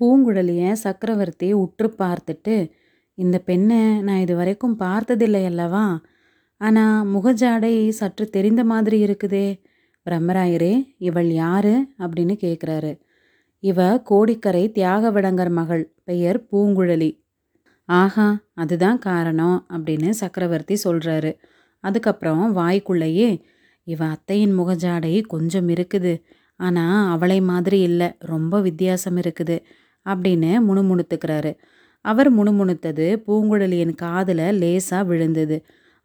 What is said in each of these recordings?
பூங்குழலிய சக்கரவர்த்தி உற்று பார்த்துட்டு இந்த பெண்ணை நான் இது வரைக்கும் பார்த்ததில்லை அல்லவா? ஆனால் முகஜாடை சற்று தெரிந்த மாதிரி இருக்குதே. பிரம்மராயரே இவள் யாரு? அப்படின்னு கேட்குறாரு இவ கோடிக்கரை தியாகவிடங்கர் மகள். பெயர் பூங்குழலி. ஆஹா அதுதான் காரணம் அப்படின்னு சக்கரவர்த்தி சொல்கிறாரு அதுக்கப்புறம் வாய்க்குள்ளேயே இவ அத்தையின் முகஜாடை கொஞ்சம் இருக்குது. ஆனால் அவளை மாதிரி இல்லை. ரொம்ப வித்தியாசம் இருக்குது. அப்படின்னு முணுமுணுத்துக்கிறாரு. அவர் முணுமுணுத்தது பூங்குழலியின் காதில் லேசாக விழுந்தது.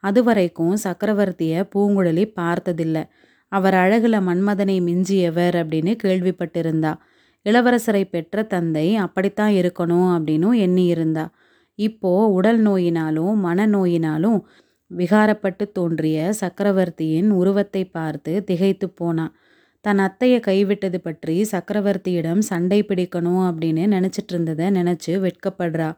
அது வரைக்கும் சக்கரவர்த்தியை பூங்குழலி பார்த்ததில்லை. அவர் அழகுல மன்மதனை மிஞ்சியவர் அப்படின்னு கேள்விப்பட்டிருந்தா. இளவரசரை பெற்ற தந்தை அப்படித்தான் இருக்கணும் அப்படின்னும் எண்ணி இருந்தா இப்போ உடல் நோயினாலும் மனநோயினாலும் விகாரப்பட்டு தோன்றிய சக்கரவர்த்தியின் உருவத்தை பார்த்து திகைத்து போனான் தன் அத்தையை கைவிட்டது பற்றி சக்கரவர்த்தியிடம் சண்டை பிடிக்கணும் அப்படின்னு நினச்சிட்டு இருந்ததை நினச்சி வெட்கப்படுறா.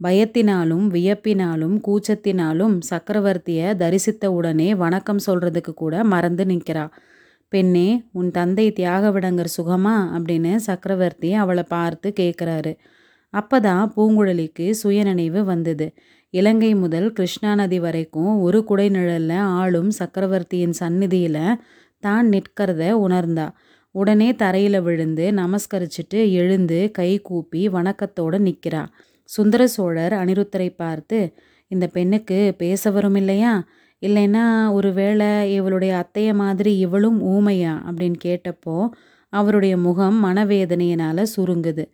பயத்தினாலும் வியப்பினாலும் கூச்சத்தினாலும் சக்கரவர்த்தியை தரிசித்த உடனே வணக்கம் சொல்றதுக்கு கூட மறந்து நிற்கிறா. பெண்ணே உன் தந்தை தியாகவிடங்கர் சுகமா? அப்படின்னு சக்கரவர்த்தி அவளை பார்த்து கேட்குறாரு அப்பதான் பூங்குழலிக்கு சுயநினைவு வந்தது. இலங்கை முதல் கிருஷ்ணா நதி வரைக்கும் ஒரு குடை நிழல்ல ஆளும் சக்கரவர்த்தியின் சந்நிதியில் தான் நிற்கிறத உணர்ந்தா. உடனே தரையில் விழுந்து நமஸ்கரிச்சுட்டு எழுந்து கை கூப்பி வணக்கத்தோடு நிற்கிறா சுந்தர சோழர் அனிருத்தரை பார்த்து இந்த பெண்ணுக்கு பேச வரும் இல்லையா? இல்லைன்னா ஒருவேளை இவளுடைய அத்தைய மாதிரி இவளும் ஊமையா? அப்படின்னு கேட்டப்போ அவருடைய முகம் மனவேதனையினால் சுருங்குது.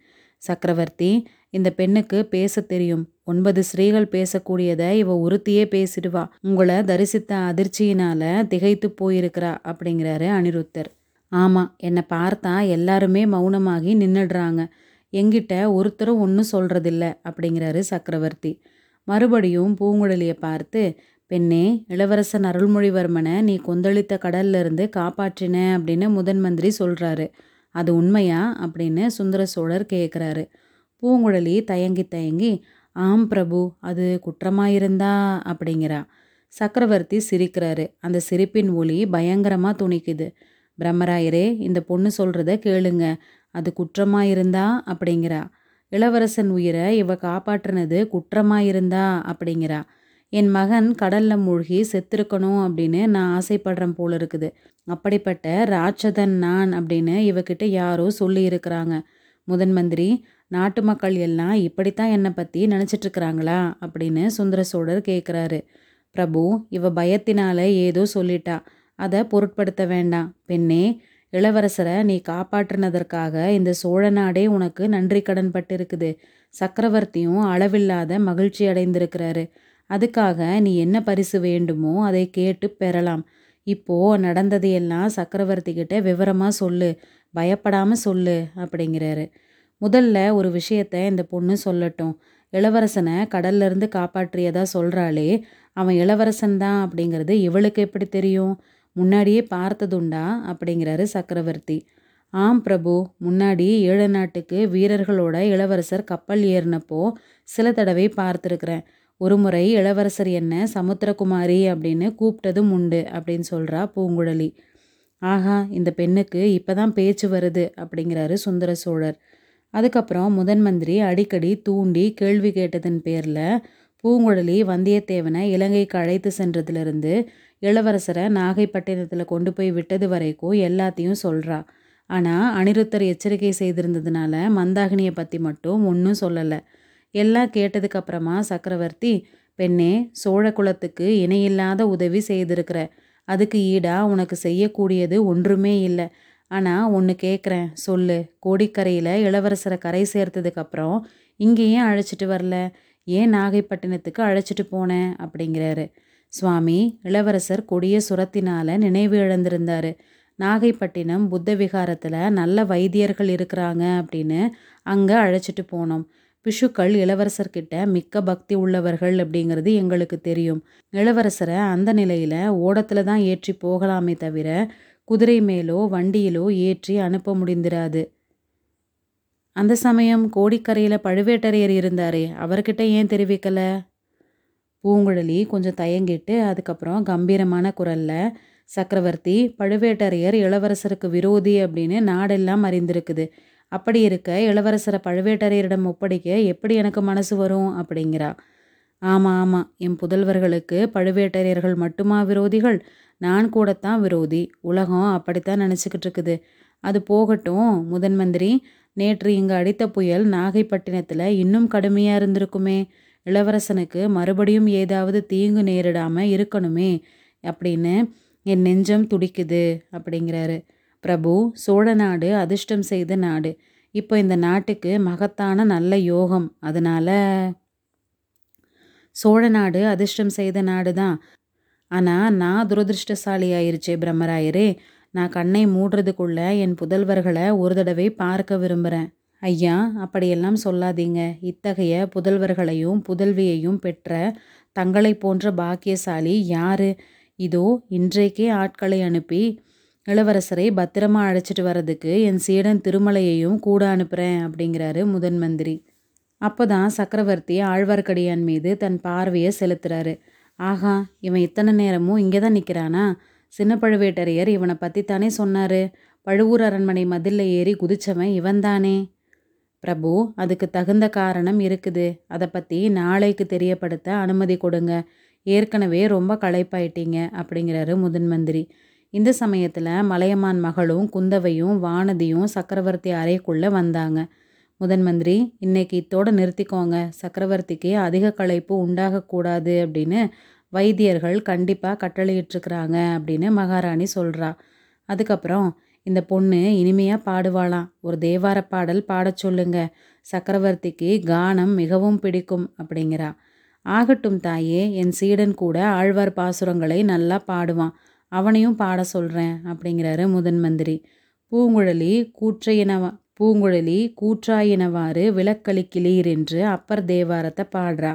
சக்கரவர்த்தி இந்த பெண்ணுக்கு பேச தெரியும். ஒன்பது ஸ்ரீகள் பேசக்கூடியதை இவ ஒருத்தியே பேசிடுவா. உங்களை தரிசித்த அதிர்ச்சியினால திகைத்து போயிருக்கிறா அப்படிங்கிறாரு அனிருத்தர். ஆமா என்னை பார்த்தா எல்லாருமே மௌனமாகி நின்னுடுறாங்க. எங்கிட்ட ஒருத்தரும் ஒன்றும் சொல்றதில்ல அப்படிங்கிறாரு சக்கரவர்த்தி. மறுபடியும் பூங்குழலியை பார்த்து பெண்ணே இளவரசன் அருள்மொழிவர்மனை நீ கொந்தளித்த கடல்ல இருந்து காப்பாற்றின அப்படின்னு முதன் மந்திரி சொல்கிறாரு அது உண்மையா? அப்படின்னு சுந்தர சோழர் கேட்குறாரு பூங்குழலி தயங்கி தயங்கி ஆம் பிரபு அது குற்றமாயிருந்தா? அப்படிங்கிறா. சக்கரவர்த்தி சிரிக்கிறாரு. அந்த சிரிப்பின் ஒளி பயங்கரமாக துணிக்குது. பிரம்மராயரே இந்த பொண்ணு சொல்கிறத கேளுங்க. அது குற்றமாயிருந்தா? அப்படிங்கிறா. இளவரசன் உயிரை இவ காப்பாற்றினது குற்றமாயிருந்தா? அப்படிங்கிறா. என் மகன் கடல்ல மூழ்கி செத்திருக்கணும் அப்படின்னு நான் ஆசைப்படுறேன் போல இருக்குது. அப்படிப்பட்ட ராட்சதன் நான் அப்படின்னு இவகிட்ட யாரோ சொல்லியிருக்கிறாங்க முதன் மந்திரி நாட்டு மக்கள் எல்லாம் இப்படித்தான் என்னை பற்றி நினச்சிட்டு இருக்கிறாங்களா? அப்படின்னு சுந்தர சோழர் கேட்குறாரு பிரபு இவ பயத்தினால ஏதோ சொல்லிட்டா. அதை பொருட்படுத்த வேண்டாம். பெண்ணே இளவரசரை நீ காப்பாற்றினதற்காக இந்த சோழ நாடே உனக்கு நன்றி கடன் பட்டிருக்குது. சக்கரவர்த்தியும் அளவில்லாத மகிழ்ச்சி அடைந்திருக்கிறாரு. அதுக்காக நீ என்ன பரிசு வேண்டுமோ அதை கேட்டு பெறலாம். இப்போ நடந்ததையெல்லாம் சக்கரவர்த்தி கிட்ட சொல்லு. பயப்படாமல் சொல்லு அப்படிங்கிறாரு. முதல்ல ஒரு விஷயத்த இந்த பொண்ணு சொல்லட்டும். இளவரசனை கடல்லிருந்து காப்பாற்றியதா சொல்கிறாளே அவன் இளவரசன் தான் அப்படிங்கிறது இவளுக்கு எப்படி தெரியும்? முன்னாடியே பார்த்ததுண்டா அப்படிங்கிறாரு சக்கரவர்த்தி. ஆம் பிரபு முன்னாடி ஏழு நாட்டுக்கு வீரர்களோட இளவரசர் கப்பல் ஏறினப்போ சில தடவை பார்த்துருக்குறேன். ஒரு முறை இளவரசர் என்ன சமுத்திரகுமாரி அப்படின்னு கூப்பிட்டதும் உண்டு அப்படின்னு சொல்கிறா பூங்குழலி. ஆஹா இந்த பெண்ணுக்கு இப்போ தான் பேச்சு வருது அப்படிங்கிறாரு சுந்தர சோழர். அதுக்கப்புறம் முதன் மந்திரி அடிக்கடி தூண்டி கேள்வி கேட்டதன் பேரில் பூங்குழலி வந்தியத்தேவனை இலங்கைக்கு அழைத்து சென்றதுலேருந்து இளவரசரை நாகைப்பட்டினத்தில் கொண்டு போய் விட்டது வரைக்கும் எல்லாத்தையும் சொல்கிறா ஆனால் அனிருத்தர் எச்சரிக்கை செய்திருந்ததுனால மந்தாகினியை பற்றி மட்டும் ஒன்றும் சொல்லலை. எல்லாம் கேட்டதுக்கப்புறமா சக்கரவர்த்தி பெண்ணே சோழ குலத்துக்கு இணையில்லாத உதவி செய்திருக்கிற அதுக்கு ஈடா உனக்கு செய்யக்கூடியது ஒன்றுமே இல்லை. ஆனால் ஒன்று கேட்குறேன் சொல்லு. கோடிக்கரையில் இளவரசரை கரை சேர்த்ததுக்கப்புறம் இங்கே ஏன் அழைச்சிட்டு வரல? ஏன் நாகைப்பட்டினத்துக்கு அழைச்சிட்டு போனேன் அப்படிங்கிறாரு. சுவாமி இளவரசர் கொடிய சுரத்தினால் நினைவு இழந்திருந்தார். நாகைப்பட்டினம் புத்த விகாரத்தில் நல்ல வைத்தியர்கள் இருக்கிறாங்க அப்படின்னு அங்கே அழைச்சிட்டு போனோம். பிஷுக்கள் இளவரசர்கிட்ட மிக்க பக்தி உள்ளவர்கள் அப்படிங்கிறது எங்களுக்கு தெரியும். இளவரசரை அந்த நிலையில் ஓடத்தில் தான் ஏற்றி போகலாமே தவிர குதிரை மேலோ வண்டியிலோ ஏற்றி அனுப்ப முடிந்திராது. அந்த சமயம் கோடிக்கரையில் பழுவேட்டரையர் இருந்தாரே அவர்கிட்ட ஏன் தெரிவிக்கலை? பூங்குழலி கொஞ்சம் தயங்கிட்டு அதுக்கப்புறம் கம்பீரமான குரலில் சக்கரவர்த்தி பழுவேட்டரையர் இளவரசருக்கு விரோதி அப்படின்னு நாடெல்லாம் அறிந்திருக்குது. அப்படி இருக்க இளவரசரை பழுவேட்டரையரிடம் ஒப்படைக்க எப்படி எனக்கு மனசு வரும்? அப்படிங்கிறா. ஆமாம் ஆமாம் என் புதல்வர்களுக்கு பழுவேட்டரையர்கள் மட்டுமா விரோதிகள்? நான் கூடத்தான் விரோதி. உலகம் அப்படித்தான் நினச்சிக்கிட்டு இருக்குது. அது போகட்டும் முதன் மந்திரி. நேற்று இங்கு அடித்த புயல் நாகைப்பட்டினத்தில் இன்னும் கடுமையாக இருந்திருக்குமே. இளவரசனுக்கு மறுபடியும் ஏதாவது தீங்கு நேரிடாமல் இருக்கணுமே. அப்படின்னு என் நெஞ்சம் துடிக்குது அப்படிங்கிறாரு. பிரபு சோழ நாடு அதிர்ஷ்டம் செய்த நாடு. இப்போ இந்த நாட்டுக்கு மகத்தான நல்ல யோகம். அதனால சோழ நாடு அதிர்ஷ்டம் செய்த நாடு தான் ஆனால் நான் துரதிருஷ்டசாலி ஆயிருச்சே பிரம்மராயரே. நான் கண்ணை மூடுறதுக்குள்ள என் புதல்வர்களை ஒரு தடவை பார்க்க விரும்புகிறேன் ஐயா அப்படியெல்லாம் சொல்லாதீங்க. இத்தகைய புதல்வர்களையும் புதல்வியையும் பெற்ற தங்களை போன்ற பாக்கியசாலி யாரு? இதோ இன்றைக்கே ஆட்களை அனுப்பி இளவரசரை பத்திரமா அழைச்சிட்டு வர்றதுக்கு என் சீடன் திருமலையையும் கூட அனுப்புகிறேன் அப்படிங்கிறாரு முதன் மந்திரி. அப்போதான் சக்கரவர்த்தி ஆழ்வார்க்கடியான் மீது தன் பார்வையை செலுத்துறாரு. ஆஹா இவன் இத்தனை நேரமும் இங்கே தான் நிற்கிறானா சின்ன பழுவேட்டரையர் இவனை பற்றி தானே சொன்னார். பழுவூர் அரண்மனை மதிலில் ஏறி குதிச்சவன் இவன்தானே? பிரபு அதுக்கு தகுந்த காரணம் இருக்குது. அதை பற்றி நாளைக்கு தெரியப்படுத்த அனுமதி கொடுங்க. ஏற்கனவே ரொம்ப களைப்பாயிட்டீங்க அப்படிங்கிறாரு முதன் மந்திரி. இந்த சமயத்தில் மலையமான் மகளும் குந்தவையும் வானதியும் சக்கரவர்த்தி அறைக்குள்ளே வந்தாங்க. முதன் மந்திரி இன்னைக்கு இத்தோட நிறுத்திக்கோங்க. சக்கரவர்த்திக்கு அதிக களைப்பு உண்டாகக்கூடாது அப்படின்னு வைத்தியர்கள் கண்டிப்பாக கட்டளையிட்டுருக்குறாங்க அப்படின்னு மகாராணி சொல்கிறா அதுக்கப்புறம் இந்த பொண்ணு இனிமையாக பாடுவாளாம். ஒரு தேவார பாடல் பாடச் சொல்லுங்க. சக்கரவர்த்திக்கு கானம் மிகவும் பிடிக்கும் அப்படிங்கிறா. ஆகட்டும் தாயே. என் சீடன் கூட ஆழ்வார் பாசுரங்களை நல்லா பாடுவான். அவனையும் பாட சொல்கிறேன் அப்படிங்கிறாரு முதன் மந்திரி. பூங்குழலி கூற்றையினவா பூங்குழலி கூற்றாயினவாறு விளக்களிக்கிளீர் என்று அப்பர் தேவாரத்தை பாடுறா.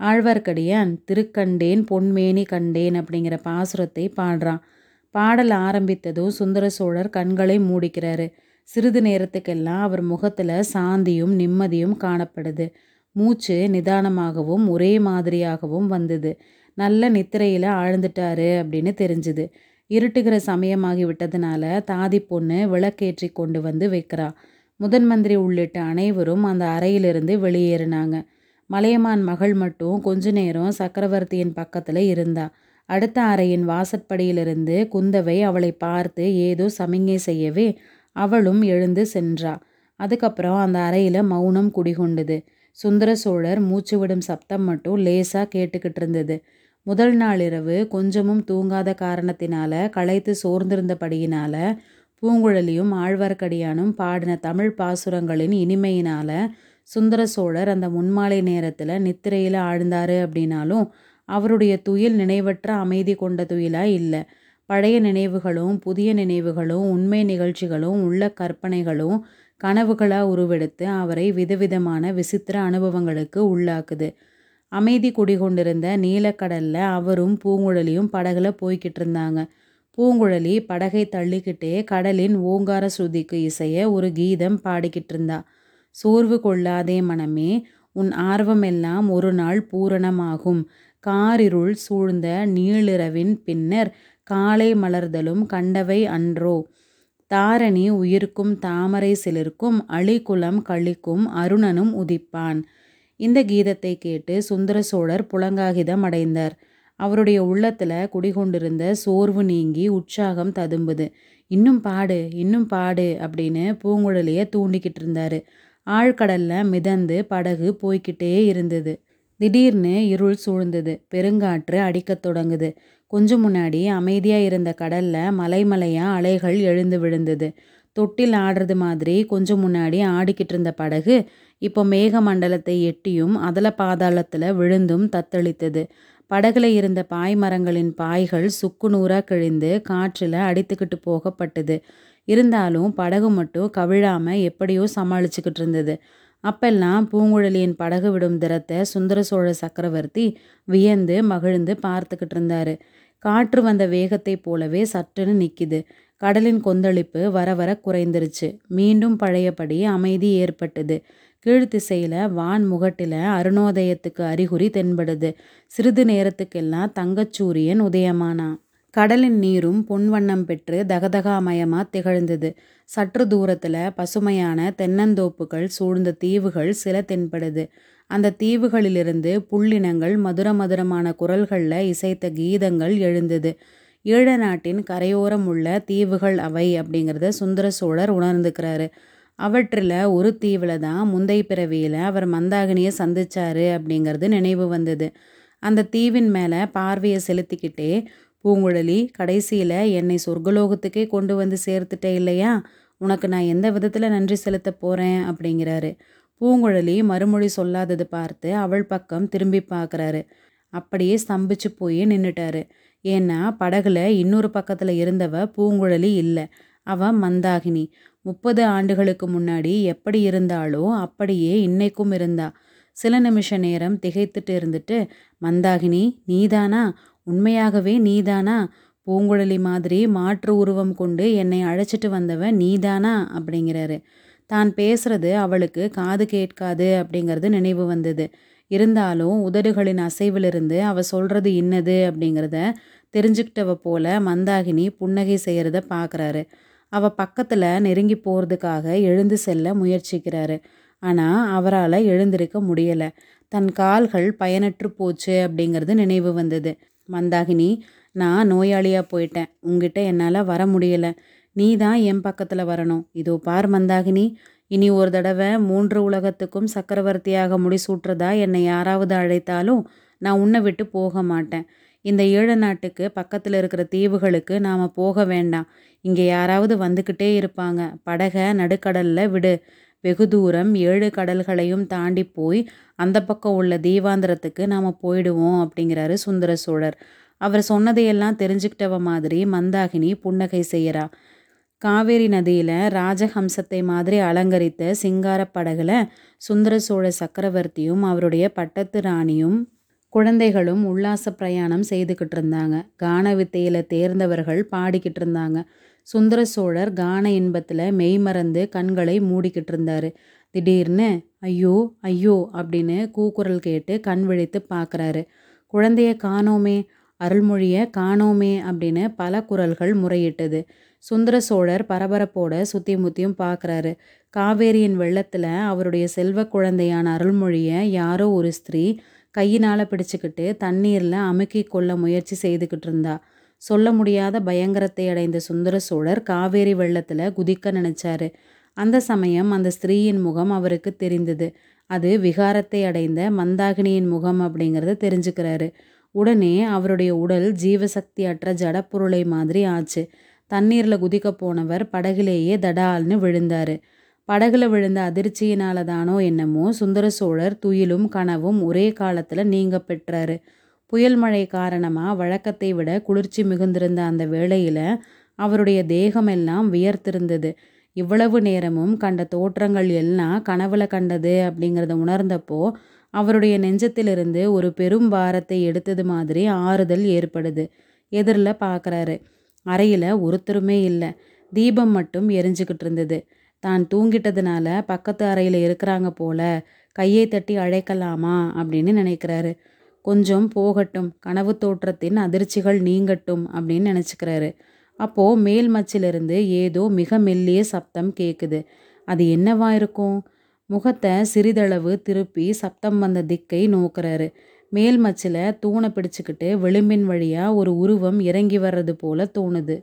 ஆழ்வார்க்கடியான் திருக்கண்டேன் பொன்மேனி கண்டேன் அப்படிங்கிற பாசுரத்தை பாடுறான் பாடல் ஆரம்பித்ததும் சுந்தர சோழர் கண்களை மூடிக்கிறாரு. சிறிது நேரத்துக்கெல்லாம் அவர் முகத்தில் சாந்தியும் நிம்மதியும் காணப்படுது. மூச்சு நிதானமாகவும் ஒரே மாதிரியாகவும் வந்தது. நல்ல நித்திரையில் ஆழ்ந்துட்டாரு அப்படின்னு தெரிஞ்சுது. இருட்டுகிற சமயமாகி விட்டதுனால தாதி பொண்ணு விளக்கேற்றி கொண்டு வந்து வைக்கிறா. முதன் மந்திரி உள்ளிட்ட அனைவரும் அந்த அறையிலிருந்து வெளியேறினாங்க. மலையமான் மகள் மட்டும் கொஞ்ச நேரம் சக்கரவர்த்தியின் பக்கத்தில் இருந்தா. அடுத்த அறையின் வாசற்படியிலிருந்து குந்தவை அவளை பார்த்து ஏதோ சமிங்கை செய்யவே அவளும் எழுந்து சென்றா. அதுக்கப்புறம் அந்த அறையில் மௌனம் குடிகொண்டது. சுந்தர சோழர் மூச்சு விடும் சப்தம் மட்டும் லேசாக கேட்டுக்கிட்டு இருந்தது. முதல் நாள் இரவு கொஞ்சமும் தூங்காத காரணத்தினால களைத்து சோர்ந்திருந்தபடியினால பூங்குழலியும் ஆழ்வார்க்கடியானும் பாடின தமிழ் பாசுரங்களின் இனிமையினால சுந்தர சோழர் அந்த முன்மாலை நேரத்தில் நித்திரையில் ஆழ்ந்தாரு அப்படின்னாலும் அவருடைய துயில் நினைவற்ற அமைதி கொண்ட துயிலா இல்லை. பழைய நினைவுகளும் புதிய நினைவுகளும் உண்மை நிகழ்ச்சிகளும் உள்ள கற்பனைகளும் கனவுகளாக உருவெடுத்து அவரை விதவிதமான விசித்திர அனுபவங்களுக்கு உள்ளாக்குது. அமைதி குடிகொண்டிருந்த நீலக்கடலில் அவரும் பூங்குழலியும் படகுல போய்கிட்டு இருந்தாங்க. பூங்குழலி படகை தள்ளிக்கிட்டே கடலின் ஓங்கார ஸ்ருதிக்கு இசைய ஒரு கீதம் பாடிக்கிட்டு இருந்தா. சோர்வு கொள்ளாதே மனமே உன் ஆர்வமெல்லாம் ஒரு நாள் பூரணமாகும். காரிருள் சூழ்ந்த நீளிரவின் பின்னர் காலை மலர்தலும் கண்டவை அன்றோ. தாரணி உயிர்க்கும் தாமரை சிலிர்க்கும் அழிகுலம் கழிக்கும் அருணனும் உதிப்பான். இந்த கீதத்தை கேட்டு சுந்தர சோழர் புலங்காகிதம் அடைந்தார். அவருடைய உள்ளத்தில் குடிகொண்டிருந்த சோர்வு நீங்கி உற்சாகம் ததும்புது. இன்னும் பாடு இன்னும் பாடு அப்படின்னு பூங்குழலியை தூண்டிக்கிட்டு இருந்தாரு. ஆழ்கடல்ல மிதந்து படகு போய்கிட்டே இருந்தது. திடீர்னு இருள் சூழ்ந்தது. பெருங்காற்று அடிக்கத் தொடங்குது. கொஞ்சம் முன்னாடி அமைதியாக இருந்த கடல்ல மலைமலையாக அலைகள் எழுந்து விழுந்தது. தொட்டில் ஆடுறது மாதிரி கொஞ்சம் முன்னாடி ஆடிக்கிட்டு இருந்த படகு இப்போ மேகமண்டலத்தை எட்டியும் அதல பாதாளத்தில் விழுந்தும் தத்தளித்தது. படகுல இருந்த பாய் மரங்களின் பாய்கள் சுக்கு நூறாக கிழிந்து காற்றில் அடித்துக்கிட்டு போகப்பட்டது. இருந்தாலும் படகு மட்டும் கவிழாமல் எப்படியோ சமாளிச்சுக்கிட்டு இருந்தது. அப்பெல்லாம் பூங்குழலியின் படகு விடும் திறத்தை சுந்தர சோழ சக்கரவர்த்தி வியந்து மகிழ்ந்து பார்த்துக்கிட்டு இருந்தாரு. காற்று வந்த வேகத்தை போலவே சற்றுன்னு நிற்கிது கடலின் கொந்தளிப்பு வர வர குறைந்துருச்சு. மீண்டும் பழையபடி அமைதி ஏற்பட்டது. கீழ்த்திசையில் வான் முகட்டில் அருணோதயத்துக்கு அறிகுறி தென்படுது. சிறிது நேரத்துக்கெல்லாம் தங்கச்சூரியன் உதயமானான் கடலின் நீரும் பொன்வண்ணம் பெற்று தகதகாமயமாக திகழ்ந்தது. சற்று தூரத்தில் பசுமையான தென்னந்தோப்புகள் சூழ்ந்த தீவுகள் சில தென்படுது. அந்த தீவுகளிலிருந்து புள்ளினங்கள் மதுர மதுரமான குரல்களில் இசைத்த கீதங்கள் எழுந்தது. ஈழ நாட்டின் கரையோரம் உள்ள தீவுகள் அவை அப்படிங்கிறத சுந்தர சோழர் உணர்ந்துக்கிறாரு. அவற்றில் ஒரு தீவில் தான் முந்தை பிறவியில் அவர் மந்தாகினியை சந்தித்தார் அப்படிங்கிறது நினைவு வந்தது. அந்த தீவின் மேலே பார்வையை செலுத்திக்கிட்டே பூங்குழலி கடைசியில் என்னை சொர்க்கலோகத்துக்கே கொண்டு வந்து சேர்த்துட்டே இல்லையா? உனக்கு நான் எந்த விதத்தில் நன்றி செலுத்த போகிறேன் அப்படிங்கிறாரு. பூங்குழலி மறுமொழி சொல்லாதது பார்த்து அவள் பக்கம் திரும்பி பார்க்குறாரு. அப்படியே ஸ்தம்பிச்சு போய் நின்றுட்டாரு ஏன்னா படகுல இன்னொரு பக்கத்தில் இருந்தவ பூங்குழலி இல்லை. அவ மந்தாகினி. முப்பது ஆண்டுகளுக்கு முன்னாடி எப்படி இருந்தாளோ அப்படியே இன்னைக்கும் இருந்தா. சில நிமிஷ நேரம் திகைத்துட்டு இருந்துட்டு மந்தாகினி நீதானா? உண்மையாகவே நீதானா? பூங்குழலி மாதிரி மாற்று உருவம் கொண்டு என்னை அழைச்சிட்டு வந்தவ நீதானா? அப்படிங்கிறாரு. தான் பேசுறது அவளுக்கு காது கேட்காது அப்படிங்கிறது நினைவு வந்தது. இருந்தாலும் உதடுகளின் அசைவிலிருந்து அவ சொல்றது இன்னது அப்படிங்கிறத தெரிஞ்சுக்கிட்டவ போல மந்தாகினி புன்னகை செய்கிறத பார்க்குறாரு அவ பக்கத்தில் நெருங்கி போகிறதுக்காக எழுந்து செல்ல முயற்சிக்கிறாரு. ஆனால் அவரால் எழுந்திருக்க முடியலை. தன் கால்கள் பயனற்று போச்சு அப்படிங்கிறது நினைவு வந்தது. மந்தாகினி நான் நோயாளியாக போயிட்டேன். உங்ககிட்ட என்னால் வர முடியலை. நீ தான் என் பக்கத்தில் வரணும். இதோ பார் மந்தாகினி. இனி ஒரு தடவை மூன்று உலகத்துக்கும் சக்கரவர்த்தியாக முடிசூட்டுறதா என்னை யாராவது அழைத்தாலும் நான் உன்னை விட்டு போக மாட்டேன். இந்த ஈழ நாட்டுக்கு பக்கத்தில் இருக்கிற தீவுகளுக்கு நாம் போக வேண்டாம். இங்கே யாராவது வந்துக்கிட்டே இருப்பாங்க. படகை நடுக்கடலில் விடு. வெகு தூரம் ஏழு கடல்களையும் தாண்டி போய் அந்த பக்கம் உள்ள தீவாந்திரத்துக்கு நாம் போயிடுவோம் அப்படிங்கிறாரு சுந்தர சோழர். அவர் சொன்னதையெல்லாம் தெரிஞ்சுக்கிட்டவ மாதிரி மந்தாகினி புன்னகை செய்கிறா காவேரி நதியில் ராஜஹம்சத்தை மாதிரி அலங்கரித்த சிங்கார படகுல சுந்தர சோழ சக்கரவர்த்தியும் அவருடைய பட்டத்து ராணியும் குழந்தைகளும் உல்லாச பிரயாணம் செய்துக்கிட்டு இருந்தாங்க. கான வித்தையில் தேர்ந்தவர்கள் பாடிக்கிட்டு இருந்தாங்க. சுந்தர சோழர் கான இன்பத்தில் மெய்மறந்து கண்களை மூடிக்கிட்டு இருந்தாரு. திடீர்னு ஐயோ ஐயோ அப்படின்னு கூக்குரல் கேட்டு கண் விழித்து பார்க்குறாரு குழந்தைய காணோமே அருள்மொழியை காணோமே அப்படின்னு பல குரல்கள் முறையிட்டது. சுந்தர சோழர் பரபரப்போட சுத்தி முத்தியும் பார்க்குறாரு காவேரியின் வெள்ளத்தில் அவருடைய செல்வ குழந்தையான அருள்மொழியை யாரோ ஒரு ஸ்திரீ கையினால் பிடிச்சிக்கிட்டு தண்ணீரில் அமுக்கி கொள்ள முயற்சி செய்துக்கிட்டு இருந்தா. சொல்ல முடியாத பயங்கரத்தை அடைந்த சுந்தர சோழர் காவேரி வெள்ளத்தில் குதிக்க நினைச்சாரு. அந்த சமயம் அந்த ஸ்திரீயின் முகம் அவருக்கு தெரிந்தது. அது விகாரத்தை அடைந்த மந்தாகினியின் முகம் அப்படிங்கிறத தெரிஞ்சுக்கிறாரு. உடனே அவருடைய உடல் ஜீவசக்தி அற்ற ஜடப்பொருளை மாதிரி ஆச்சு. தண்ணீரில் குதிக்க போனவர் படகுலேயே தடால்னு விழுந்தார். படகுல விழுந்த அதிர்ச்சியினால தானோ என்னமோ சுந்தர சோழர் துயிலும் கனவும் ஒரே காலத்தில் நீங்க பெற்றாரு. புயல் மழை காரணமாக வழக்கத்தை விட குளிர்ச்சி மிகுந்திருந்த அந்த வேளையில் அவருடைய தேகமெல்லாம் வியர்த்திருந்தது. இவ்வளவு நேரமும் கண்ட தோற்றங்கள் எல்லாம் கனவுல கண்டது அப்படிங்கிறத உணர்ந்தப்போ அவருடைய நெஞ்சத்திலிருந்து ஒரு பெரும் பாரத்தை எடுத்தது மாதிரி ஆறுதல் ஏற்படுது. எதிரில் பார்க்குறாரு அறையில் ஒருத்தருமே இல்லை. தீபம் மட்டும் எரிஞ்சுக்கிட்டு இருந்தது. தான் தூங்கிட்டதுனால பக்கத்து அறையில் இருக்கிறாங்க போல கையை தட்டி அழைக்கலாமா அப்படின்னு நினைக்கிறாரு. கொஞ்சம் போகட்டும் கனவு தோற்றத்தின் அதிர்ச்சிகள் நீங்கட்டும் அப்படின்னு நினச்சிக்கிறாரு. அப்போது மேல் மச்சிலிருந்து ஏதோ மிக மெல்லிய சப்தம் கேட்குது அது என்னவா இருக்கும்? முகத்தை சிறிதளவு திருப்பி சப்தம் வந்த திக்கை நோக்குறாரு. மேல் மச்சில் தூணை பிடிச்சிக்கிட்டு விளிம்பின் வழியாக ஒரு உருவம் இறங்கி வர்றது போல தோணுது.